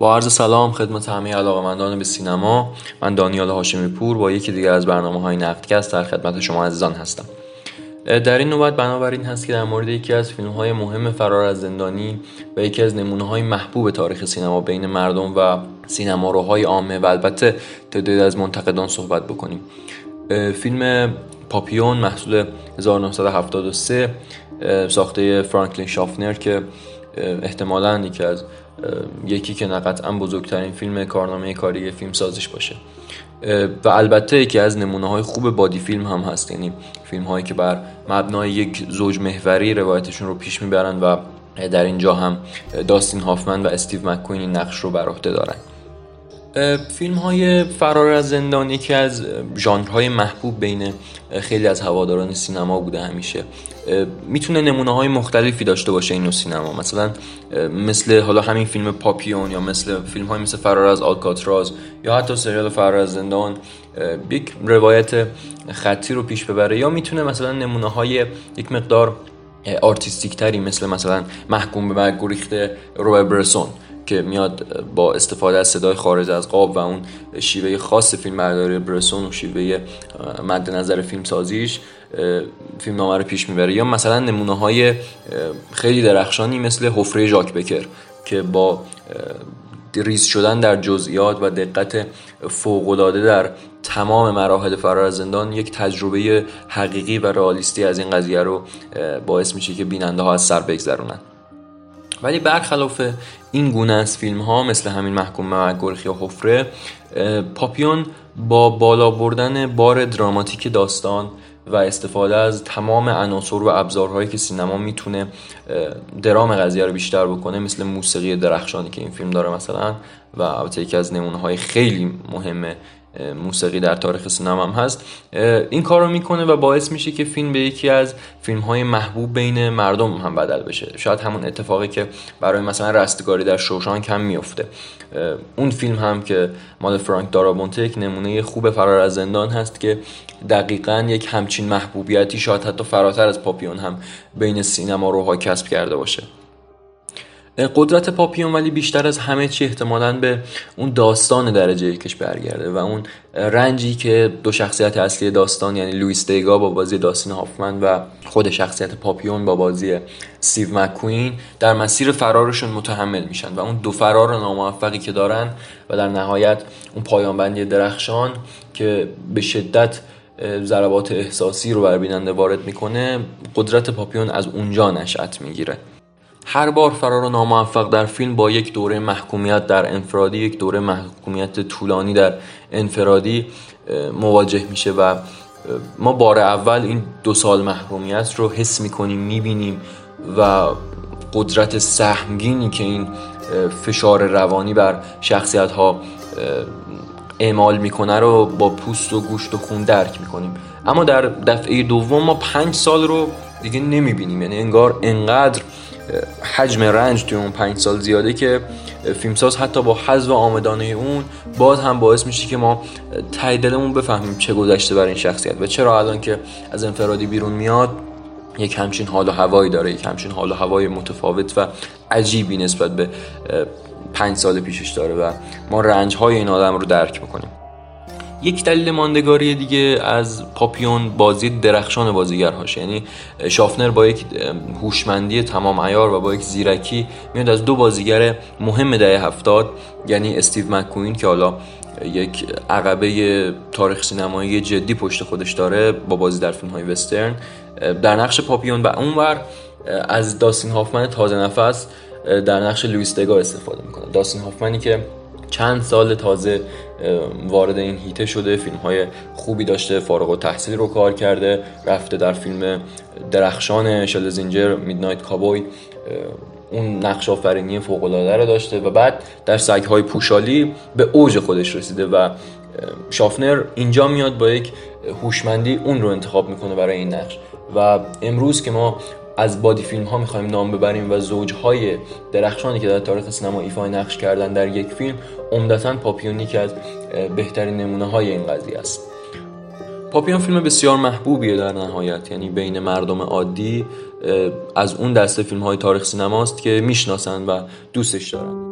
با عرض سلام خدمت همه علاقمندان به سینما من دانیال هاشمی پور با یکی دیگر از برنامه های نقدکست در خدمت شما عزیزان هستم. در این نوبت بنابراین هست که در مورد یکی از فیلم های مهم فرار از زندانی و یکی از نمونه های محبوب تاریخ سینما بین مردم و سینماروهای عامه و البته تعدادی از منتقدان صحبت بکنیم. فیلم پاپیون محصول 1973 ساخته فرانکلین شافنر که احتمالا یکی از یکی که قطعا بزرگترین فیلم کارنامه کاری فیلم سازش باشه و البته یکی از نمونه های خوب بادی فیلم هم هست. یعنی فیلم هایی که بر مبنای یک زوج محوری روایتشون رو پیش می‌برن و در اینجا هم داستین هافمن و استیو مکوین این نقش رو بر عهده دارن. فیلم های فرار از زندان یکی از ژانرهای محبوب بین خیلی از هواداران سینما بوده همیشه. می‌تونه نمونه های مختلفی داشته باشه این سینما. مثلا مثل حالا همین فیلم پاپیون یا مثل فیلم های مثل فرار از آلکاتراز یا حتی سریال فرار از زندان یک روایت خطی رو پیش ببره. یا می‌تونه مثلا نمونه های یک مقدار artistic تری مثل مثلا محکوم به مرگ گریخته روبر برسون. که میاد با استفاده از صدای خارج از قاب و اون شیوه خاص فیلم برداری برسون و شیوه مد نظر فیلم سازیش فیلم نامه رو پیش می‌بره. یا مثلا نمونه های خیلی درخشانی مثل حفره ژاک بکر که با ریز شدن در جزئیات و دقت فوقالعاده در تمام مراحل فرار از زندان یک تجربه حقیقی و رئالیستی از این قضیه رو باعث میشه که بیننده ها از سر بگذرونن. ولی برخلاف این گونه از فیلم ها مثل همین محکوم گرخی و حفره پاپیون با بالا بردن بار دراماتیک داستان و استفاده از تمام عناصر و ابزارهایی که سینما می‌تونه درام قضیه رو بیشتر بکنه مثل موسیقی درخشانی که این فیلم داره مثلا و البته یکی از نمونه های خیلی مهمه موسیقی در تاریخ سینما هم هست. این کار رو می‌کنه و باعث میشه که فیلم به یکی از فیلم های محبوب بین مردم هم بدل بشه. شاید همون اتفاقی که برای مثلا رستگاری در شوشانک هم میفته اون فیلم هم که مال فرانک دارابونته یک نمونه خوب فرار از زندان هست که دقیقا یک همچین محبوبیتی شاید حتی فراتر از پاپیون هم بین سینما روها کسب کرده باشه. قدرت پاپیون ولی بیشتر از همه چی احتمالا به اون داستان درجه یکش برگرده و اون رنجی که دو شخصیت اصلی داستان یعنی لویی دگا با بازی داستین هافمن و خود شخصیت پاپیون با بازی استیو مک‌کوئین در مسیر فرارشون متحمل میشن و اون دو فرار ناموفقی که دارن و در نهایت اون پایانبندی درخشان که به شدت ضربات احساسی رو بر بیننده وارد می‌کنه قدرت پاپیون از اونجا نشأت می‌گیره. هر بار فرار ناموفق در فیلم با یک دوره محکومیت در انفرادی یک دوره محکومیت طولانی در انفرادی مواجه میشه و ما بار اول این دو سال محرومیت رو حس می‌کنیم می‌بینیم و قدرت سهمگینی که این فشار روانی بر شخصیت ها اعمال می‌کنه رو با پوست و گوشت و خون درک می‌کنیم. اما در دفعه دوم ما پنج سال رو دیگه نمی‌بینیم. یعنی انگار انقدر حجم رنج توی اون پنج سال زیاده که فیلمساز حتی با حذف آمدانه اون باز هم باعث میشه که ما ته دلمون بفهمیم چه گذشته بر این شخصیت و چرا الان که از انفرادی بیرون میاد یک همچین حال و هوایی داره یک همچین حال و هوای متفاوت و عجیبی نسبت به پنج سال پیشش داره و ما رنج های این آدم رو درک می‌کنیم. یک دلیل ماندگاری دیگه از پاپیون بازی درخشان بازیگرهاش یعنی شافنر با یک هوشمندی تمام عیار و با یک زیرکی میاد از دو بازیگر مهم دهه هفتاد یعنی استیو مکوین که حالا یک عقبه تاریخ سینمایی جدی پشت خودش داره با بازی در فیلم های وسترن. در نقش پاپیون و اونور از داستین هافمن تازه نفس در نقش لویس دگا استفاده می‌کنه. داستین هافمنی که چند سال تازه وارد این هیته شده. فیلم های خوبی داشته. فارغ و تحصیل رو کار کرده. رفته در فیلم درخشان شل زینجر میدنایت کابوی. اون نقش آفرینی فوق رو داشته و بعد در سگ های پوشالی به اوج خودش رسیده و شافنر اینجا میاد با یک هوشمندی اون رو انتخاب می‌کنه برای این نقش. و امروز که ما از بادی فیلم ها می‌خوایم نام ببریم و زوجهای درخشانی که در تاریخ سینما ایفای نقش کردن در یک فیلم عمدتا پاپیون که از بهترین نمونه های این قضیه است. پاپیون فیلم بسیار محبوبیه در نهایت. یعنی بین مردم عادی از اون دسته فیلم های تاریخ سینماست که می‌شناسن و دوستش دارن.